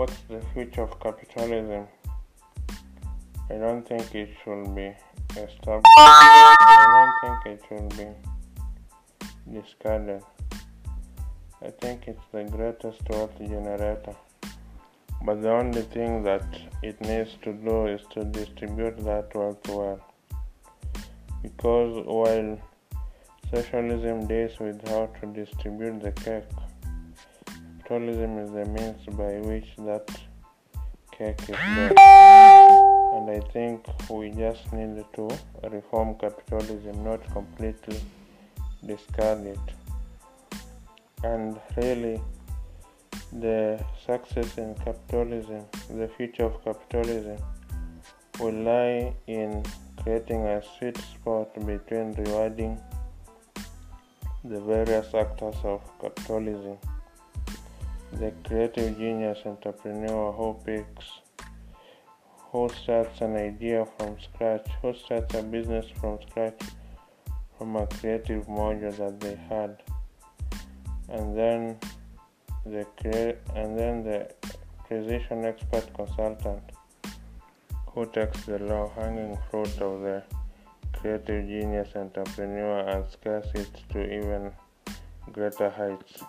what's the future of capitalism? I don't think it should be established. I don't think it should be discarded. I think it's the greatest wealth generator. But the only thing that it needs to do is to distribute that wealth well. Because while socialism deals with how to distribute the cake, capitalism is the means by which that cake is made. And I think we just need to reform capitalism, not completely discard it. And really, the success in capitalism, the future of capitalism, will lie in creating a sweet spot between rewarding the various actors of capitalism the creative genius entrepreneur who picks who starts an idea from scratch who starts a business from scratch from a creative module that they had. And then the crea- and then the precision expert consultant who takes the low hanging fruit of the creative genius entrepreneur and scales it to even greater heights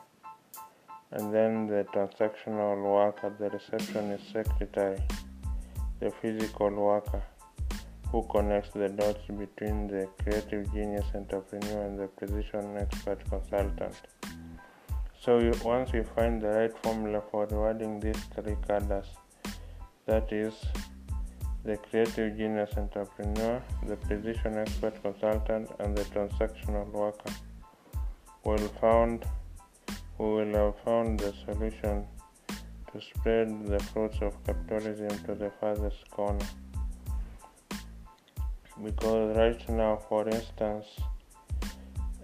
and then the transactional worker, the receptionist secretary, the physical worker who connects the dots between the creative genius entrepreneur and the precision expert consultant. So you, once you find the right formula for rewarding these three cadres, that is the creative genius entrepreneur, the precision expert consultant, and the transactional worker, will found we will have found the solution to spread the fruits of capitalism to the farthest corner. Because right now, for instance,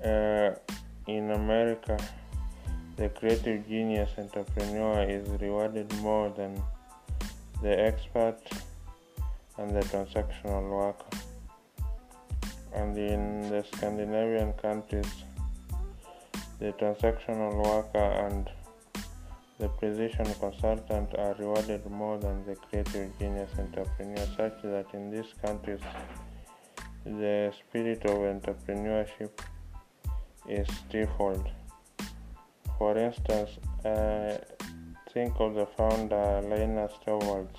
uh, in America, the creative genius entrepreneur is rewarded more than the expert and the transactional worker. And in the Scandinavian countries, the transactional worker and the precision consultant are rewarded more than the creative genius entrepreneur, such that in these countries the spirit of entrepreneurship is stifled. For instance, uh, think of the founder Linus Torvalds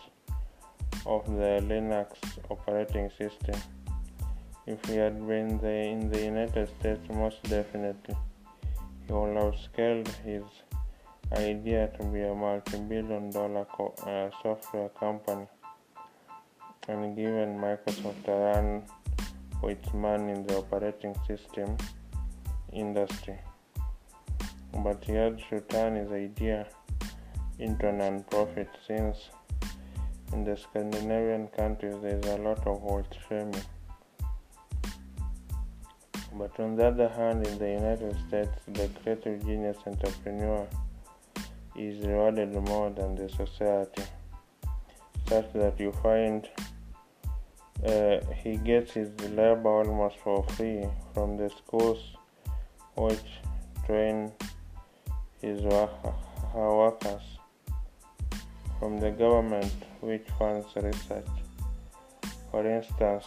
of the Linux operating system. If he had been the, in the United States, most definitely scaled his idea to be a multi-billion dollar co- uh, software company and given Microsoft a run for its man in the operating system industry. But he had to turn his idea into a non-profit since in the Scandinavian countries there is a lot of wealth shaming. But on the other hand, in the United States, the creative genius entrepreneur is rewarded more than the society, such that you find uh, he gets his labor almost for free from the schools which train his workers, from the government which funds research. For instance,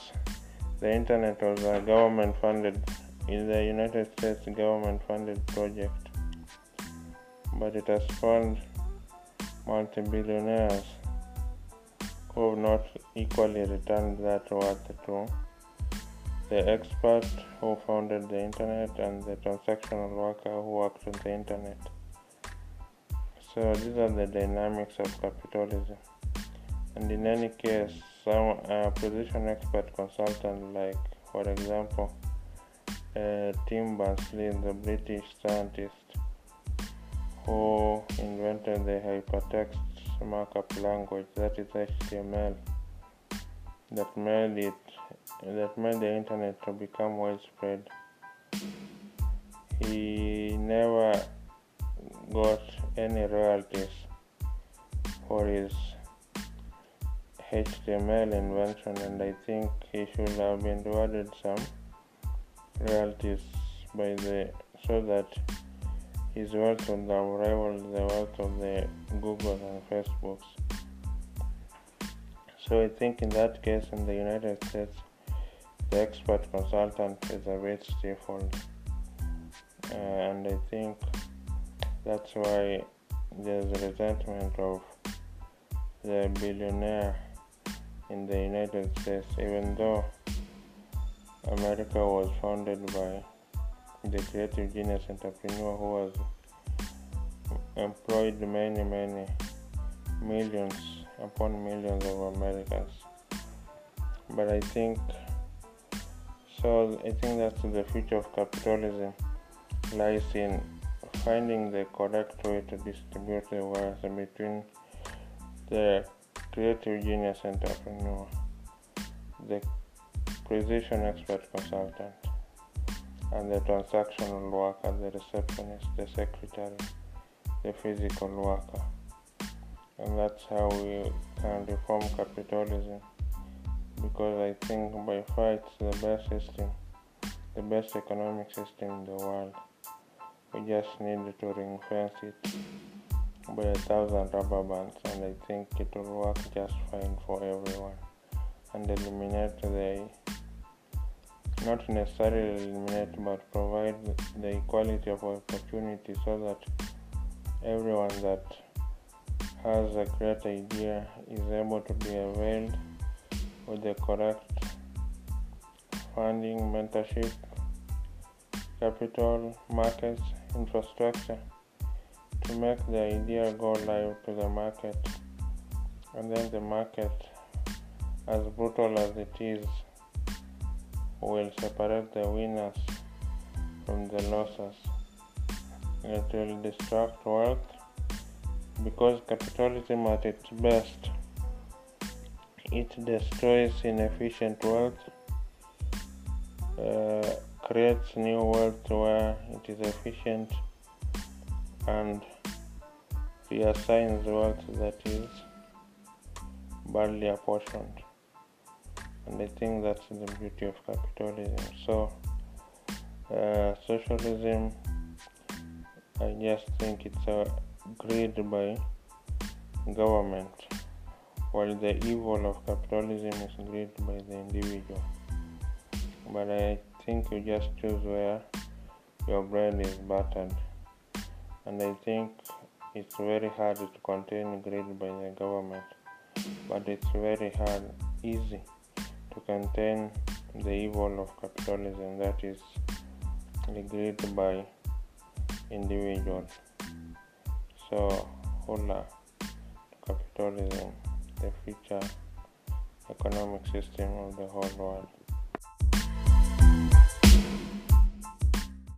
the internet was a government funded in the United States government funded project, but it has spawned multi billionaires who have not equally returned that worth to the expert who founded the internet and the transactional worker who worked on the internet. So these are the dynamics of capitalism. And in any case, some uh, position expert consultant like for example Tim Berners-Lee, the British scientist who invented the hypertext markup language, that is HTML, that made it that made the internet to become widespread. He never got any royalties for his HTML invention, and I think he should have been rewarded some royalties by the so that his wealth would have rivaled the wealth of the Google and Facebooks. So I think in that case, in the United States, the expert consultant is a bit stifled, uh, and I think that's why there's resentment of the billionaire in the United States, even though America was founded by the creative genius entrepreneur who has employed many, many millions upon millions of Americans. But I think so. I think that the future of capitalism lies in finding the correct way to distribute the wealth between the creative genius entrepreneur, the precision expert consultant, and the transactional worker, the receptionist, the secretary, the physical worker. And that's how we can reform capitalism because I think by far it's the best system, the best economic system in the world. We just need to ring fence it by a thousand rubber bands, and I think it will work just fine for everyone and eliminate the not necessarily eliminate but provide the equality of opportunity so that everyone that has a great idea is able to be availed with the correct funding, mentorship, capital, markets, infrastructure to make the idea go live to the market. And then the market as brutal as it is will separate the winners from the losers it will destruct wealth because capitalism at its best it destroys inefficient wealth uh, creates new wealth where it is efficient and reassigns wealth that is badly apportioned. And I think that's the beauty of capitalism. So, uh, socialism, I just think it's a greed by government, while the evil of capitalism is greed by the individual. But I think you just choose where your bread is buttered and I think it's very hard to contain greed by the government, but it's very hard, easy to contain the evil of capitalism that is greed by individuals. So, hola capitalism, the future economic system of the whole world.